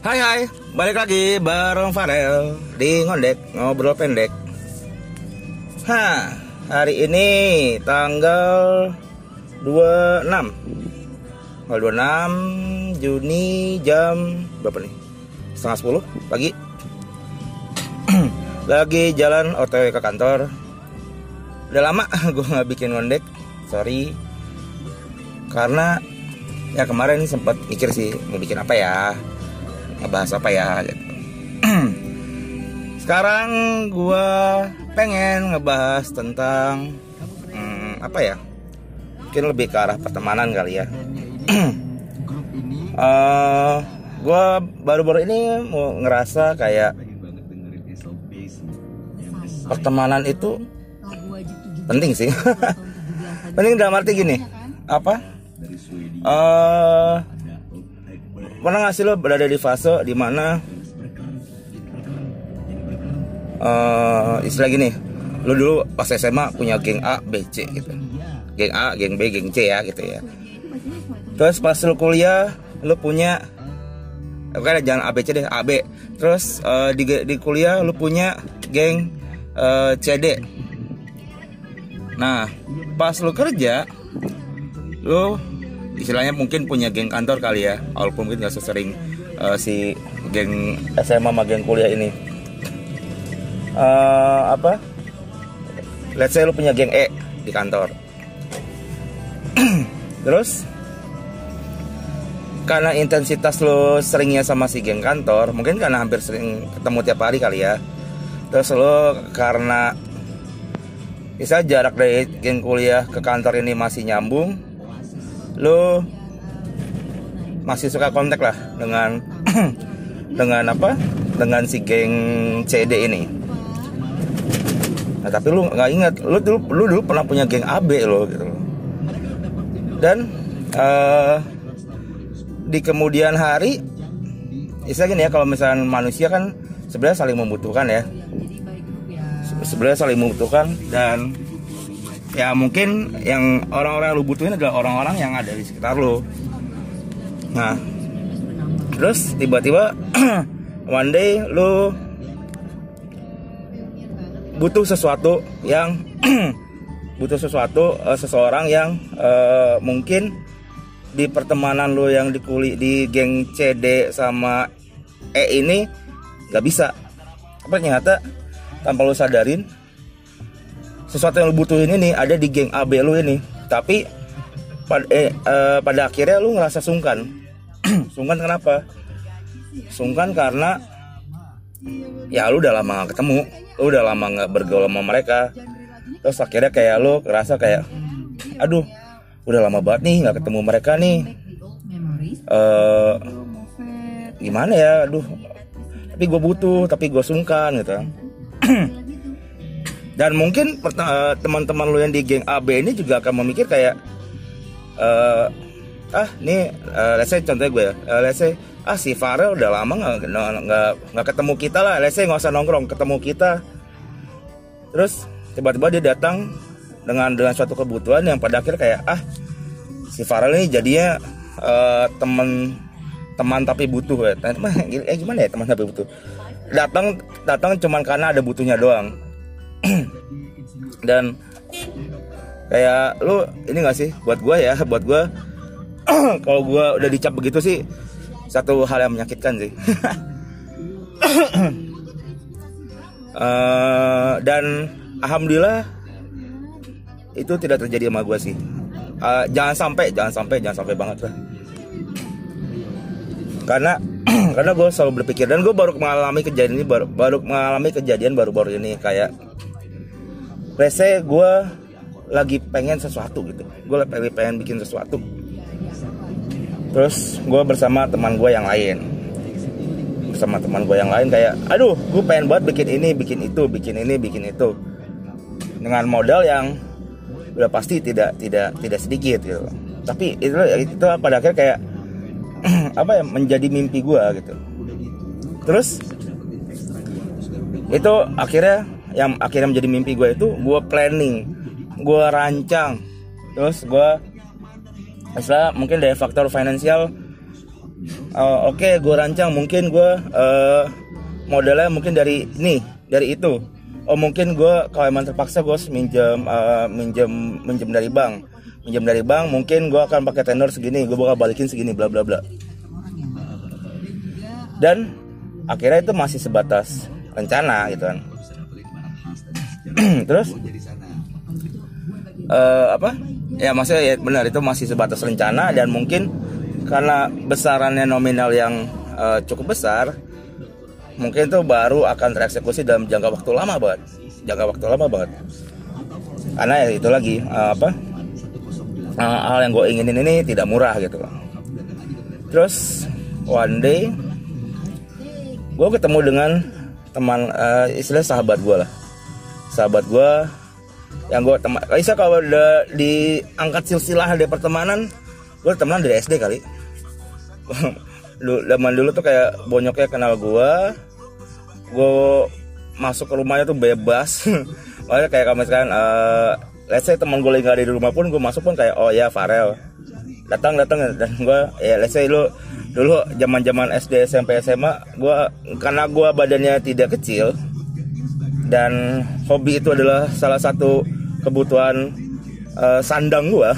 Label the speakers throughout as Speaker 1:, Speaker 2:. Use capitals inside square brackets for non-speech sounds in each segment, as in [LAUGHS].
Speaker 1: Hai hai, balik lagi bareng Farel di Ngondek Ngobrol Pendek. Hah, hari ini tanggal 26 Tanggal 26 Juni jam berapa nih? Setengah 10 pagi. [CLEARS THROAT] Lagi jalan otw ke kantor. Udah lama [LAUGHS] gue gak bikin ngondek. Sorry. Karena ya kemarin sempat mikir sih mau bikin apa ya? Ngebahas apa ya gitu. [CLEARS THROAT] sekarang gua pengen ngebahas tentang hmm, apa ya? Mungkin lebih ke arah pertemanan kali ya. Uh, [CLEARS THROAT] gua baru-baru ini mau ngerasa kayak pertemanan itu penting sih. [LAUGHS] Penting dalam arti gini apa uh, pernah nggak sih lo berada di fase di mana uh, istilah gini lo dulu pas SMA punya geng A B C gitu. Geng A geng B geng C ya gitu ya. Terus pas lo kuliah lo punya Oke, jangan A B C deh A B. Terus uh, di di kuliah lo punya geng uh, C D. Nah pas lo kerja lo istilahnya mungkin punya geng kantor kali ya. Walaupun mungkin gak sesering uh, si geng SMA sama geng kuliah ini. Uh, apa? Let's say lu punya geng E di kantor. [CLEARS THROAT] Terus karena intensitas lo seringnya sama si geng kantor mungkin karena hampir sering ketemu tiap hari kali ya. Terus lo karena bisa jarak dari geng kuliah ke kantor ini masih nyambung lo masih suka kontak lah dengan [CLEARS THROAT] dengan apa? Dengan si geng CD ini. Nah tapi lu nggak ingat. Lu dulu lu dulu pernah punya geng AB lo gitu. Dan uh, di kemudian hari istilah gini ya kalau misalnya manusia kan sebenarnya saling membutuhkan ya. Sebenarnya saling membutuhkan dan ya mungkin yang orang-orang yang lu butuhin adalah orang-orang yang ada di sekitar lu. Nah terus tiba-tiba [CLEARS THROAT] one day lu butuh sesuatu yang [CLEARS THROAT] butuh sesuatu uh, seseorang yang uh, mungkin di pertemanan lu yang di kuli di geng CD sama E ini nggak bisa. Apa ternyata tanpa lu sadarin sesuatu yang lu butuhin ini ada di geng AB lu ini. Tapi pada eh, eh, pada akhirnya lu ngerasa sungkan. [CLEARS THROAT] Sungkan kenapa? Sungkan karena ya lu udah lama gak ketemu lu udah lama nggak bergaul sama mereka. Terus akhirnya kayak lu ngerasa kayak aduh udah lama banget nih nggak ketemu mereka nih. Uh, gimana ya? Aduh tapi gue butuh tapi gue sungkan gitu [CLEARS THROAT] dan mungkin teman-teman lu yang di geng AB ini juga akan memikir kayak uh, ah nih uh, let's say contohnya gue ya uh, let's say ah si Farel udah lama nggak nggak nggak ketemu kita lah let's say nggak usah nongkrong ketemu kita. Terus tiba-tiba dia datang dengan dengan suatu kebutuhan yang pada akhir kayak ah si Farel ini jadinya uh, teman teman tapi butuh ya. [LAUGHS] Teman eh gimana ya teman tapi butuh? Datang datang cuman karena ada butuhnya doang [CLEARS THROAT] dan kayak lu ini gak sih buat gue ya buat gue [CLEARS THROAT] kalau gue udah dicap begitu sih satu hal yang menyakitkan sih. Uh, [CLEARS THROAT] dan alhamdulillah itu tidak terjadi sama gue sih. Uh, jangan sampai jangan sampai jangan sampai banget lah. Karena karena gue selalu berpikir dan gue baru mengalami kejadian ini baru baru mengalami kejadian baru-baru ini kayak say gue lagi pengen sesuatu gitu. Gue lagi pengen bikin sesuatu. Terus gue bersama teman gue yang lain. Bersama teman gue yang lain kayak aduh gue pengen buat bikin ini bikin itu bikin ini bikin itu. Dengan modal yang udah pasti tidak tidak tidak sedikit gitu. Tapi itu itu pada akhirnya kayak [CLEARS THROAT] apa ya menjadi mimpi gue gitu. Terus itu akhirnya yang akhirnya menjadi mimpi gue itu gue planning gue rancang. Terus gue istilah mungkin dari faktor finansial uh, oke okay, gue rancang mungkin gue uh, modalnya mungkin dari ini dari itu. Oh mungkin gue kalau emang terpaksa gue minjem uh, minjem minjem dari bank. Minjem dari bank mungkin gue akan pakai tenor segini gue bakal balikin segini bla bla bla. Dan akhirnya itu masih sebatas rencana gitu kan [CLEARS THROAT] terus? Uh, apa? Ya maksudnya ya benar itu masih sebatas rencana dan mungkin karena besarannya nominal yang uh, cukup besar mungkin itu baru akan tereksekusi dalam jangka waktu lama banget. Jangka waktu lama banget. Karena ya itu lagi uh, apa? Uh, hal yang gue inginin ini tidak murah gitu. Terus one day gue ketemu dengan teman uh, istilah sahabat gue lah sahabat gue yang gue teman bisa kalau udah diangkat silsilah dari pertemanan gue temenan dari SD kali. [LAUGHS] Zaman dulu tuh kayak bonyoknya kenal gue gue masuk ke rumahnya tuh bebas. [LAUGHS] Makanya kayak kamu sekarang uh, let's say teman gue lagi gak ada di rumah pun gue masuk pun kayak oh ya Farel. Datang datang dan gue ya let's say lu dulu zaman zaman SD SMP SMA gue karena gue badannya tidak kecil dan hobi itu adalah salah satu kebutuhan uh, sandang gue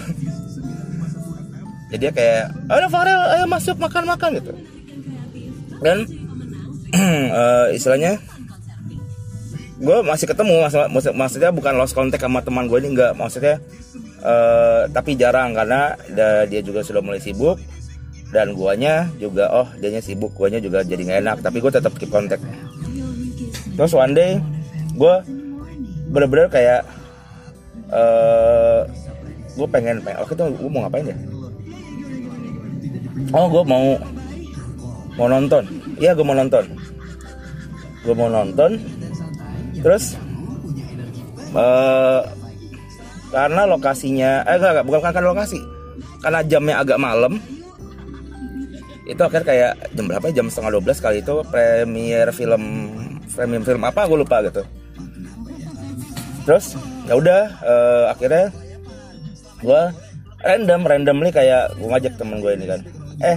Speaker 1: jadi kayak ayo Farel ayo masuk makan makan gitu. Dan uh, [CLEARS THROAT] istilahnya gue masih ketemu maksud, maksudnya bukan lost contact sama teman gue ini enggak. Maksudnya uh, tapi jarang karena dia juga sudah mulai sibuk dan guanya juga oh dianya sibuk guanya juga jadi nggak enak. Tapi gue tetap keep contact. Terus one day gue bener-bener kayak uh, gue pengen pengen oke tuh gue mau ngapain ya? Oh gue mau mau nonton. Iya gue mau nonton. Gue mau nonton. Terus uh, karena lokasinya eh enggak, enggak bukan karena lokasi. Karena jamnya agak malam. Itu akhir kayak jam berapa? Jam setengah 12 kali itu premier film premier film apa? Gue lupa gitu terus ya udah uh, akhirnya gue random randomly kayak gue ngajak temen gue ini kan. Eh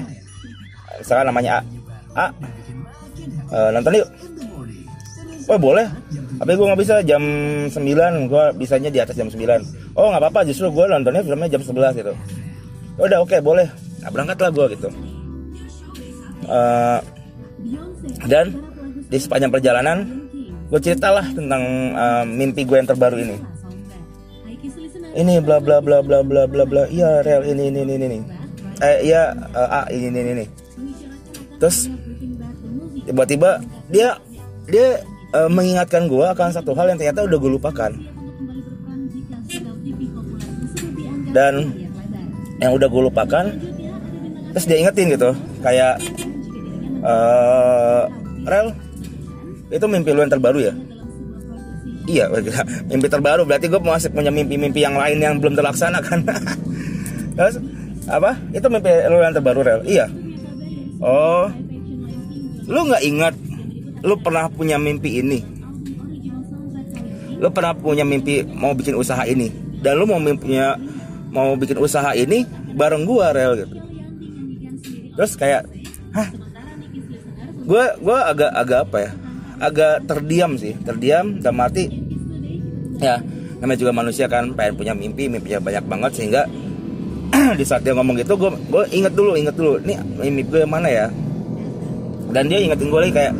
Speaker 1: misalkan namanya A A uh, nonton yuk. Oh boleh. Tapi gue nggak bisa jam 9 gue bisanya di atas jam 9 oh nggak apa-apa justru gue nontonnya filmnya jam 11 gitu. Ya udah oke okay, boleh. Nah, berangkatlah gue gitu. Uh, dan di sepanjang perjalanan gue ceritalah tentang uh, mimpi gue yang terbaru ini. Ini bla bla bla bla bla bla bla. Iya real ini ini ini ini. Eh iya uh, ah ini ini ini. Terus tiba-tiba dia dia uh, mengingatkan gue akan satu hal yang ternyata udah gue lupakan. Dan yang udah gue lupakan terus dia ingetin gitu. Kayak uh, rel itu mimpi lu yang terbaru ya? Iya [LAUGHS] mimpi terbaru. Berarti gue masih punya mimpi-mimpi yang lain yang belum terlaksana kan [LAUGHS] terus apa? Itu mimpi lu yang terbaru rel? Iya? Oh. Lu nggak ingat lu pernah punya mimpi ini? Lu pernah punya mimpi mau bikin usaha ini? Dan lu mau mimpinya mau bikin usaha ini bareng gua rel gitu. Terus kayak hah? Gue gue agak agak apa ya agak terdiam sih terdiam dan mati ya namanya juga manusia kan pengen punya mimpi mimpinya banyak banget sehingga [CLEARS THROAT] di saat dia ngomong gitu gue gue inget dulu inget dulu nih mimpi gue yang mana ya? Dan dia ingetin gue lagi kayak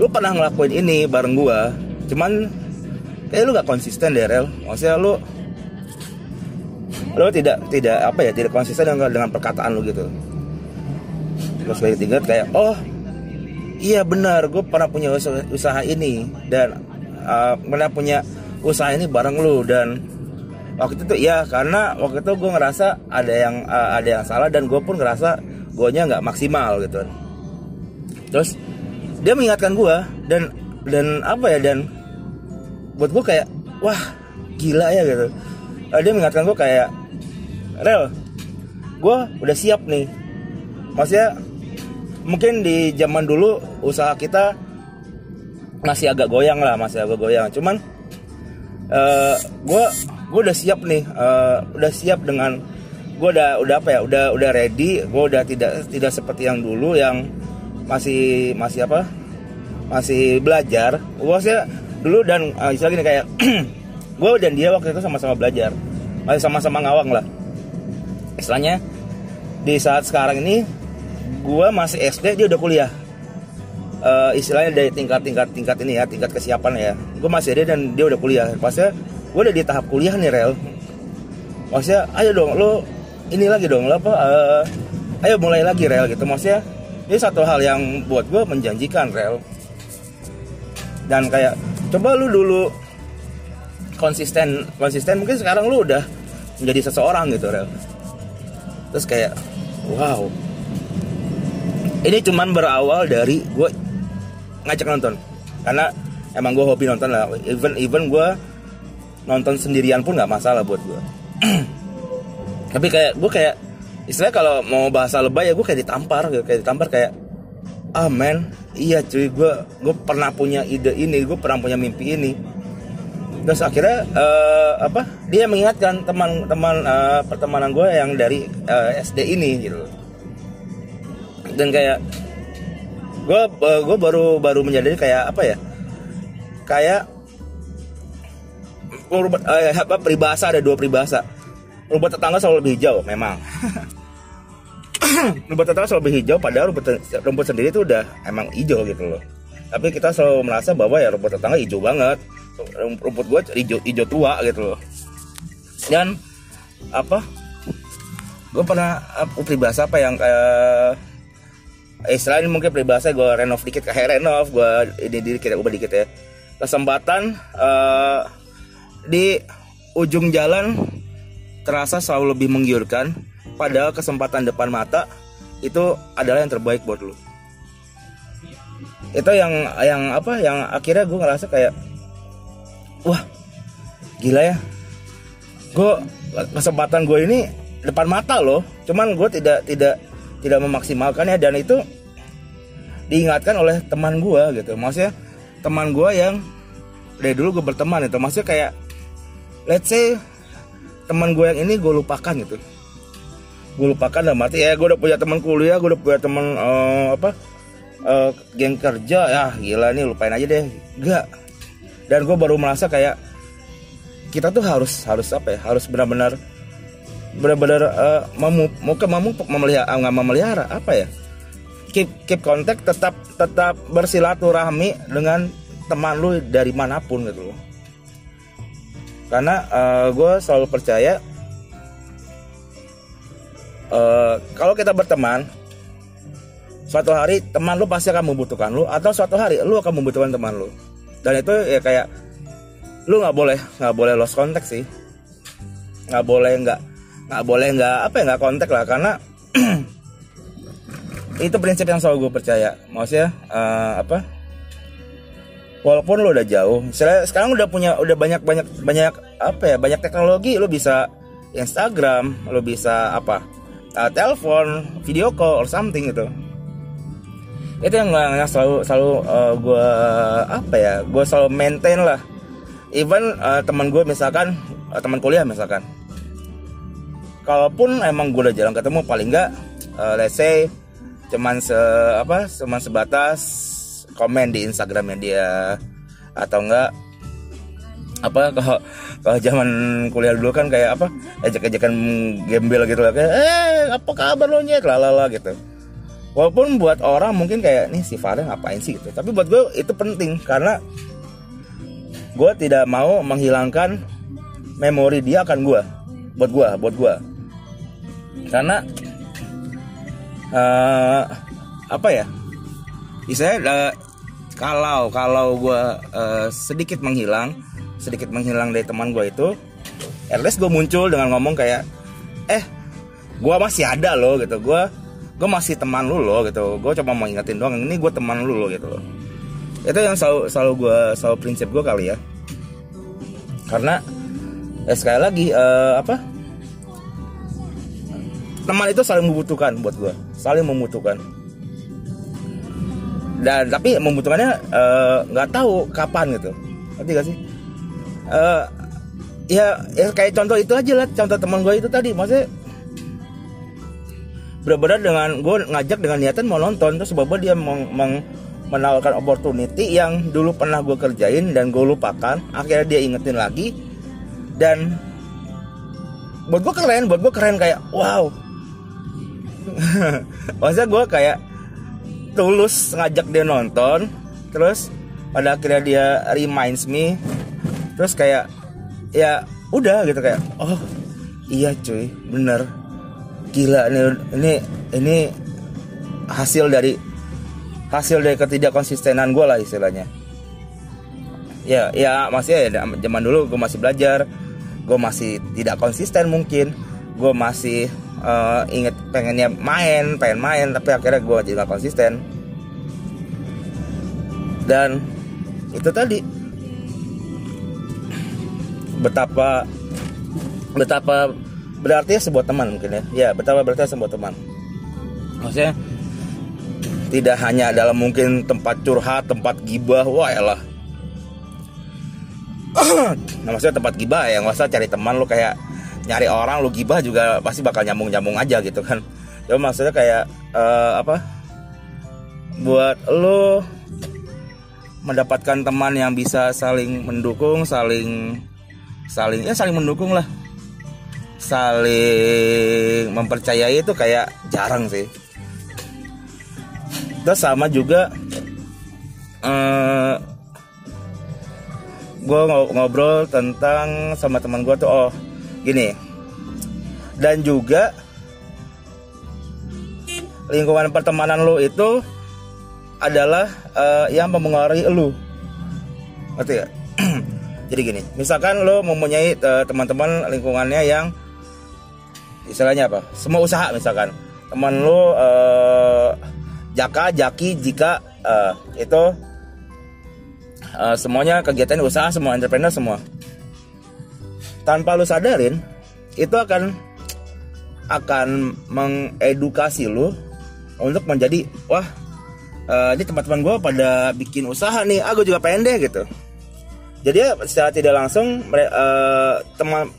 Speaker 1: lu pernah ngelakuin ini bareng gue cuman kayak lu gak konsisten deh rel. Maksudnya lu lu tidak tidak apa ya tidak konsisten dengan, dengan perkataan lu gitu. Terus gue inget kayak oh iya benar. Gue pernah punya usaha, usaha ini dan uh, pernah punya usaha ini bareng lu dan waktu itu ya karena waktu itu gue ngerasa ada yang uh, ada yang salah dan gue pun ngerasa gue nya nggak maksimal gitu. Terus dia mengingatkan gue dan dan apa ya dan buat gue kayak wah gila ya gitu. Uh, dia mengingatkan gue kayak rel gue udah siap nih. Maksudnya mungkin di zaman dulu usaha kita masih agak goyang lah masih agak goyang. Cuman gue uh, gue udah siap nih uh, udah siap dengan gue udah udah apa ya udah udah ready gue udah tidak tidak seperti yang dulu yang masih masih apa masih belajar. Gue sih dulu dan uh, istilah gini kayak [CLEARS THROAT] gue dan dia waktu itu sama-sama belajar masih sama-sama ngawang lah. Istilahnya di saat sekarang ini gue masih SD dia udah kuliah. Uh, istilahnya dari tingkat-tingkat tingkat ini ya tingkat kesiapan ya. Gue masih SD dan dia udah kuliah. Pasnya gue udah di tahap kuliah nih rel. Maksudnya ayo dong lo ini lagi dong lo apa uh, ayo mulai lagi rel gitu. Maksudnya ini satu hal yang buat gue menjanjikan rel. Dan kayak coba lu dulu konsisten konsisten mungkin sekarang lu udah menjadi seseorang gitu rel. Terus kayak wow ini cuman berawal dari gue ngajak nonton. Karena emang gue hobi nonton lah. Even even gue nonton sendirian pun nggak masalah buat gue [CLEARS THROAT] tapi kayak gue kayak istilahnya kalau mau bahasa lebay ya gue kayak ditampar gitu. Kayak ditampar kayak ah men iya cuy gue gue pernah punya ide ini gue pernah punya mimpi ini. Terus akhirnya uh, apa dia mengingatkan teman-teman uh, pertemanan gue yang dari uh, SD ini gitu dan kayak gue gue baru baru menyadari kayak apa ya? Kayak uh, apa peribahasa ada dua peribahasa. Rumput tetangga selalu lebih hijau memang. [COUGHS] Rumput tetangga selalu lebih hijau padahal rumput, rumput sendiri itu udah emang hijau gitu loh. Tapi kita selalu merasa bahwa ya rumput tetangga hijau banget. Rumput gue hijau hijau tua gitu loh. Dan apa? Gue pernah peribahasa apa yang kayak eh, istilahnya mungkin peribahasa gue renov dikit kayak renov gue ini dikit ubah dikit ya. Kesempatan uh, di ujung jalan terasa selalu lebih menggiurkan padahal kesempatan depan mata itu adalah yang terbaik buat lu. Itu yang yang apa yang akhirnya gue ngerasa kayak wah gila ya. Gue kesempatan gue ini depan mata loh cuman gue tidak tidak tidak memaksimalkannya dan itu diingatkan oleh teman gue gitu. Maksudnya teman gue yang dari dulu gue berteman itu maksudnya kayak let's say teman gue yang ini gue lupakan gitu. Gue lupakan dan mati ya gue udah punya teman kuliah gue udah punya teman uh, apa uh, geng kerja ya gila nih lupain aja deh. Enggak dan gue baru merasa kayak kita tuh harus harus apa ya harus benar-benar benar-benar uh, mau mau ke mau memelihara nggak memelihara apa ya? Keep keep kontak tetap tetap bersilaturahmi dengan teman lu dari mana pun gitu loh. Karena uh, gue selalu percaya uh, kalau kita berteman suatu hari teman lu pasti akan membutuhkan lu atau suatu hari lu akan membutuhkan teman lu. Dan itu ya kayak lu nggak boleh nggak boleh lost contact sih. Nggak boleh nggak nggak boleh nggak apa ya nggak kontak lah karena [CLEARS THROAT] itu prinsip yang selalu gue percaya. Maksudnya uh, apa? Walaupun lo udah jauh misalnya sekarang udah punya udah banyak banyak banyak apa ya banyak teknologi lo bisa Instagram lo bisa apa uh, telepon video call or something gitu. Itu yang, yang selalu selalu uh, eh, gue apa ya gue selalu maintain lah. Even uh, teman gue misalkan uh, teman kuliah misalkan kalaupun emang gue udah jarang ketemu paling enggak uh, let's say cuman se apa cuman sebatas komen di Instagramnya dia atau enggak apa kalau kalau zaman kuliah dulu kan kayak apa ejek-ejekan gembel gitu lah kayak eh apa kabar lo nyet? Lalala gitu. Walaupun buat orang mungkin kayak nih si Farel ngapain sih? Gitu. Tapi buat gue itu penting karena gue tidak mau menghilangkan memori dia akan gue buat gue buat gue karena uh, apa ya? Istilahnya uh, kalau kalau gue uh, sedikit menghilang sedikit menghilang dari teman gue itu at least gue muncul dengan ngomong kayak eh gue masih ada loh gitu. Gue gue masih teman lu loh gitu. Gue coba mau ingetin doang ini gue teman lu loh gitu. Itu yang selalu selalu gue selalu prinsip gue kali ya. Karena ya sekali lagi uh, apa teman itu saling membutuhkan buat gue saling membutuhkan. Dan tapi membutuhkannya eh, nggak uh, tahu kapan gitu. Ngerti gak sih? Uh, ya ya kayak contoh itu aja lah. Contoh teman gue itu tadi. Maksudnya benar-benar dengan gue ngajak dengan niatan mau nonton. Terus sebab dia meng, meng, menawarkan opportunity yang dulu pernah gue kerjain dan gue lupakan. Akhirnya dia ingetin lagi. Dan buat gue keren. Buat gue keren kayak wow [LAUGHS] maksudnya gue kayak tulus ngajak dia nonton terus pada akhirnya dia reminds me terus kayak ya udah gitu kayak oh iya cuy bener. Gila ini ini ini hasil dari hasil dari ketidakkonsistenan gue lah istilahnya. Ya ya masih ya zaman dulu gue masih belajar gue masih tidak konsisten mungkin gue masih uh, inget pengennya main pengen main tapi akhirnya gue tidak konsisten. Dan itu tadi. Betapa betapa berarti sebuah teman mungkin ya. Ya betapa berarti sebuah teman. Maksudnya tidak hanya dalam mungkin tempat curhat tempat gibah wah elah. [CLEARS THROAT] Nah maksudnya tempat gibah ya nggak usah cari teman lu kayak nyari orang lu gibah juga pasti bakal nyambung nyambung aja gitu kan. Ya maksudnya kayak uh, apa buat lu mendapatkan teman yang bisa saling mendukung saling saling ya saling mendukung lah. Saling mempercayai itu kayak jarang sih. Terus sama juga uh, eh, gue ngobrol tentang sama teman gue tuh oh gini. Dan juga lingkungan pertemanan lo itu adalah uh, yang mempengaruhi lo ngerti ya [CLEARS THROAT] jadi gini misalkan lo mempunyai uh, teman-teman lingkungannya yang istilahnya apa? Semua usaha misalkan. Teman lu uh, jaka jaki jika uh, itu uh, semuanya kegiatan usaha semua entrepreneur semua tanpa lu sadarin itu akan akan mengedukasi lu untuk menjadi wah uh, ini teman-teman gue pada bikin usaha nih. Aku ah, juga pengen deh gitu. Jadi secara tidak langsung uh, teman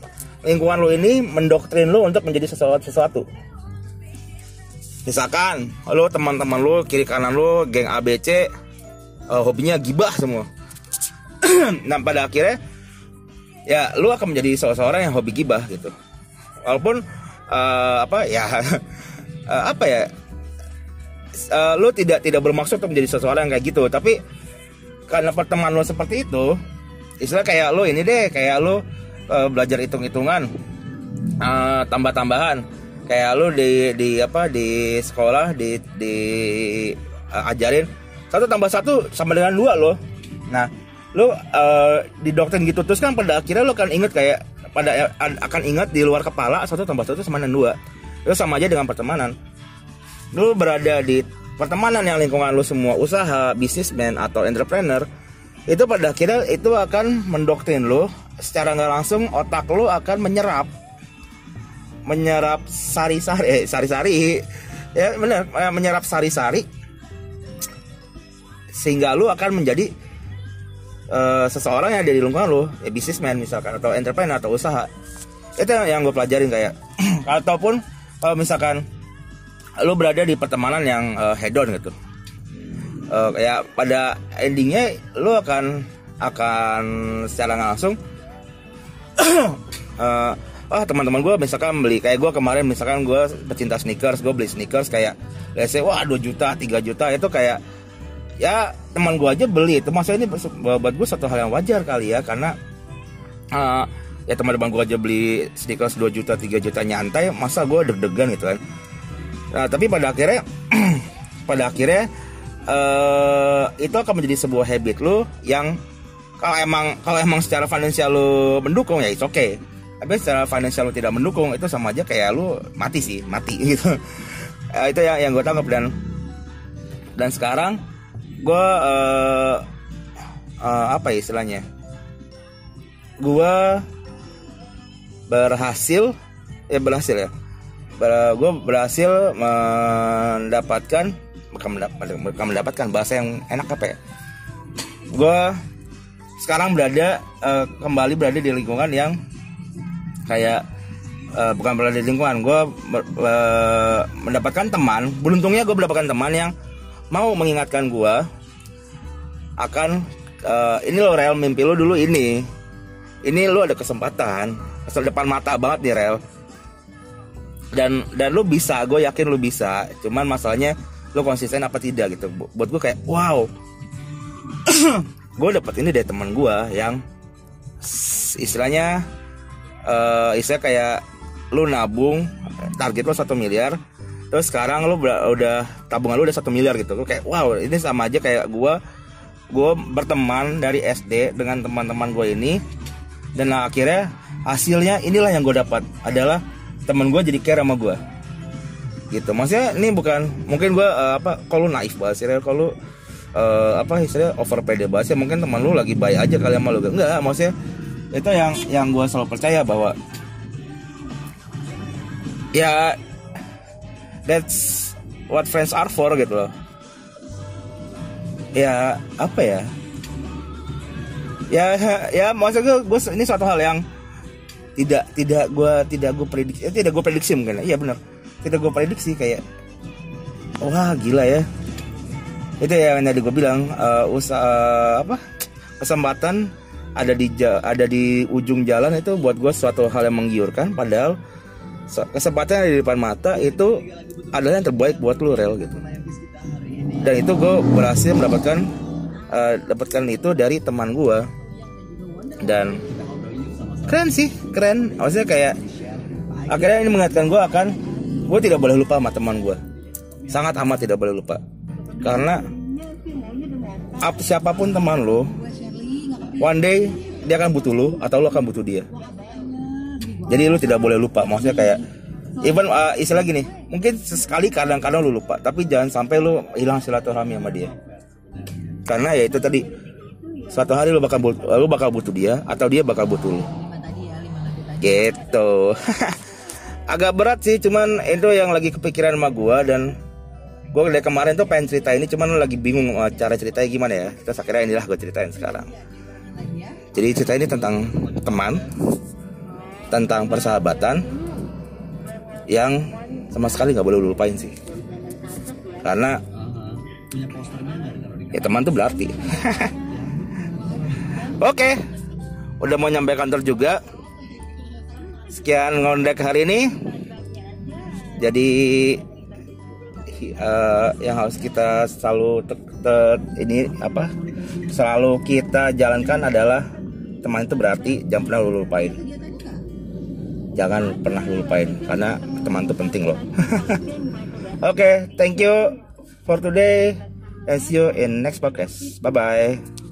Speaker 1: lingkungan lu ini mendoktrin lu untuk menjadi sesuatu sesuatu. Misalkan lu teman-teman lu kiri kanan lu geng ABC uh, hobinya gibah semua. [CLEARS THROAT] Nah pada akhirnya ya lu akan menjadi seseorang yang hobi gibah gitu. Walaupun uh, apa ya uh, [LAUGHS] apa ya uh, lu tidak tidak bermaksud untuk menjadi seseorang yang kayak gitu. Tapi karena pertemanan lu seperti itu istilah kayak lu ini deh kayak lu uh, belajar hitung-hitungan uh, tambah-tambahan. Kayak lu di di apa di sekolah di di uh, ajarin satu tambah satu sama dengan dua loh nah lu uh, di doktrin gitu terus kan pada akhirnya lu kan inget kayak pada akan ingat di luar kepala satu tambah satu sama dua. Itu sama aja dengan pertemanan. Lu berada di pertemanan yang lingkungan lu semua usaha bisnismen atau entrepreneur itu pada akhirnya itu akan mendoktrin lo secara nggak langsung otak lo akan menyerap menyerap sari-sari eh, sari-sari. Ya benar eh, menyerap sari-sari sehingga lo akan menjadi uh, seseorang yang ada di lingkungan lo ya bisnismen misalkan atau entrepreneur atau usaha. Itu yang gue pelajarin kayak [CLEARS THROAT] ataupun kalau misalkan lo berada di pertemanan yang uh, hedon gitu. Uh, ya pada endingnya lo akan akan secara langsung uh, [CLEARS THROAT] oh teman-teman gue misalkan beli kayak gue kemarin misalkan gue pecinta sneakers gue beli sneakers kayak let's wah 2 juta 3 juta itu kayak ya teman gue aja beli. Itu maksudnya ini buat gue satu hal yang wajar kali ya karena uh, ya teman-teman gue aja beli sneakers 2 juta 3 juta nyantai masa gue deg-degan gitu kan. Nah tapi pada akhirnya [CLEARS THROAT] pada akhirnya uh, itu akan menjadi sebuah habit lo yang kalau emang kalau emang secara finansial lo mendukung ya itu oke okay. tapi secara finansial lo tidak mendukung itu sama aja kayak lo mati sih mati [LAUGHS] gitu. Uh, itu yang yang gue tangkap dan dan sekarang gue uh, uh, apa ya istilahnya? Gue berhasil ya berhasil ya. Ber, gue berhasil mendapatkan mereka mendapatkan bahasa yang enak apa ya? Gue sekarang berada uh, kembali berada di lingkungan yang kayak uh, bukan berada di lingkungan. Gue uh, mendapatkan teman beruntungnya gue mendapatkan teman yang mau mengingatkan gue akan uh, ini lo rel mimpi lo dulu ini. Ini lo ada kesempatan asal depan mata banget nih rel. Dan dan lo bisa gue yakin lo bisa. Cuman masalahnya lo konsisten apa tidak gitu. Buat gue kayak wow. [CLEARS THROAT] Gue dapet ini dari teman gue yang istilahnya uh, istilah kayak lu nabung target lo satu miliar terus sekarang lu udah tabungan lu udah satu miliar gitu. Lu kayak wow ini sama aja kayak gue gue berteman dari SD dengan teman-teman gue ini. Dan akhirnya hasilnya inilah yang gue dapat adalah teman gue jadi care sama gue gitu. Maksudnya ini bukan mungkin gue uh, apa kalau naif banget sih kalau uh, apa istilahnya over pede banget ya mungkin teman lu lagi baik aja kali sama lu. Enggak maksudnya itu yang yang gue selalu percaya bahwa ya that's what friends are for gitu loh. Ya apa ya? Ya ya maksudnya gue ini suatu hal yang tidak tidak gue tidak gue prediksi eh, tidak gue prediksi mungkin iya benar. Tidak gue prediksi kayak wah gila ya. Itu yang tadi gue bilang uh, usaha uh, apa? Kesempatan ada di ada di ujung jalan itu buat gue suatu hal yang menggiurkan padahal kesempatan yang di depan mata itu adalah yang terbaik buat lu rel gitu. Dan itu gue berhasil mendapatkan uh, dapatkan itu dari teman gue dan keren sih keren. Maksudnya kayak akhirnya ini mengingatkan gue akan gue tidak boleh lupa sama teman gue sangat amat tidak boleh lupa. Karena ap, siapa pun teman lo one day dia akan butuh lo atau lo akan butuh dia jadi lo tidak boleh lupa maksudnya kayak even uh, istilah gini mungkin sesekali kadang-kadang lu lupa tapi jangan sampai lu hilang silaturahmi sama dia. Karena ya itu tadi suatu hari lu bakal butuh, lu bakal butuh dia atau dia bakal butuh lu. Gitu. [LAUGHS] Agak berat sih cuman itu yang lagi kepikiran sama gua dan gue dari kemarin tuh pengen cerita ini cuman lagi bingung uh, cara ceritanya gimana ya. Terus akhirnya inilah gue ceritain sekarang. Jadi cerita ini tentang teman tentang persahabatan yang sama sekali nggak boleh lupain sih. Karena ya teman tuh berarti. [LAUGHS] Oke udah mau nyampe kantor juga. Sekian ngondek hari ini. Jadi uh, yang harus kita selalu te, te, ini apa? Selalu kita jalankan adalah teman itu berarti jangan pernah lu lupain jangan pernah lu lupain karena teman itu penting loh. [LAUGHS] Oke okay, thank you for today. And see you in next podcast. Bye bye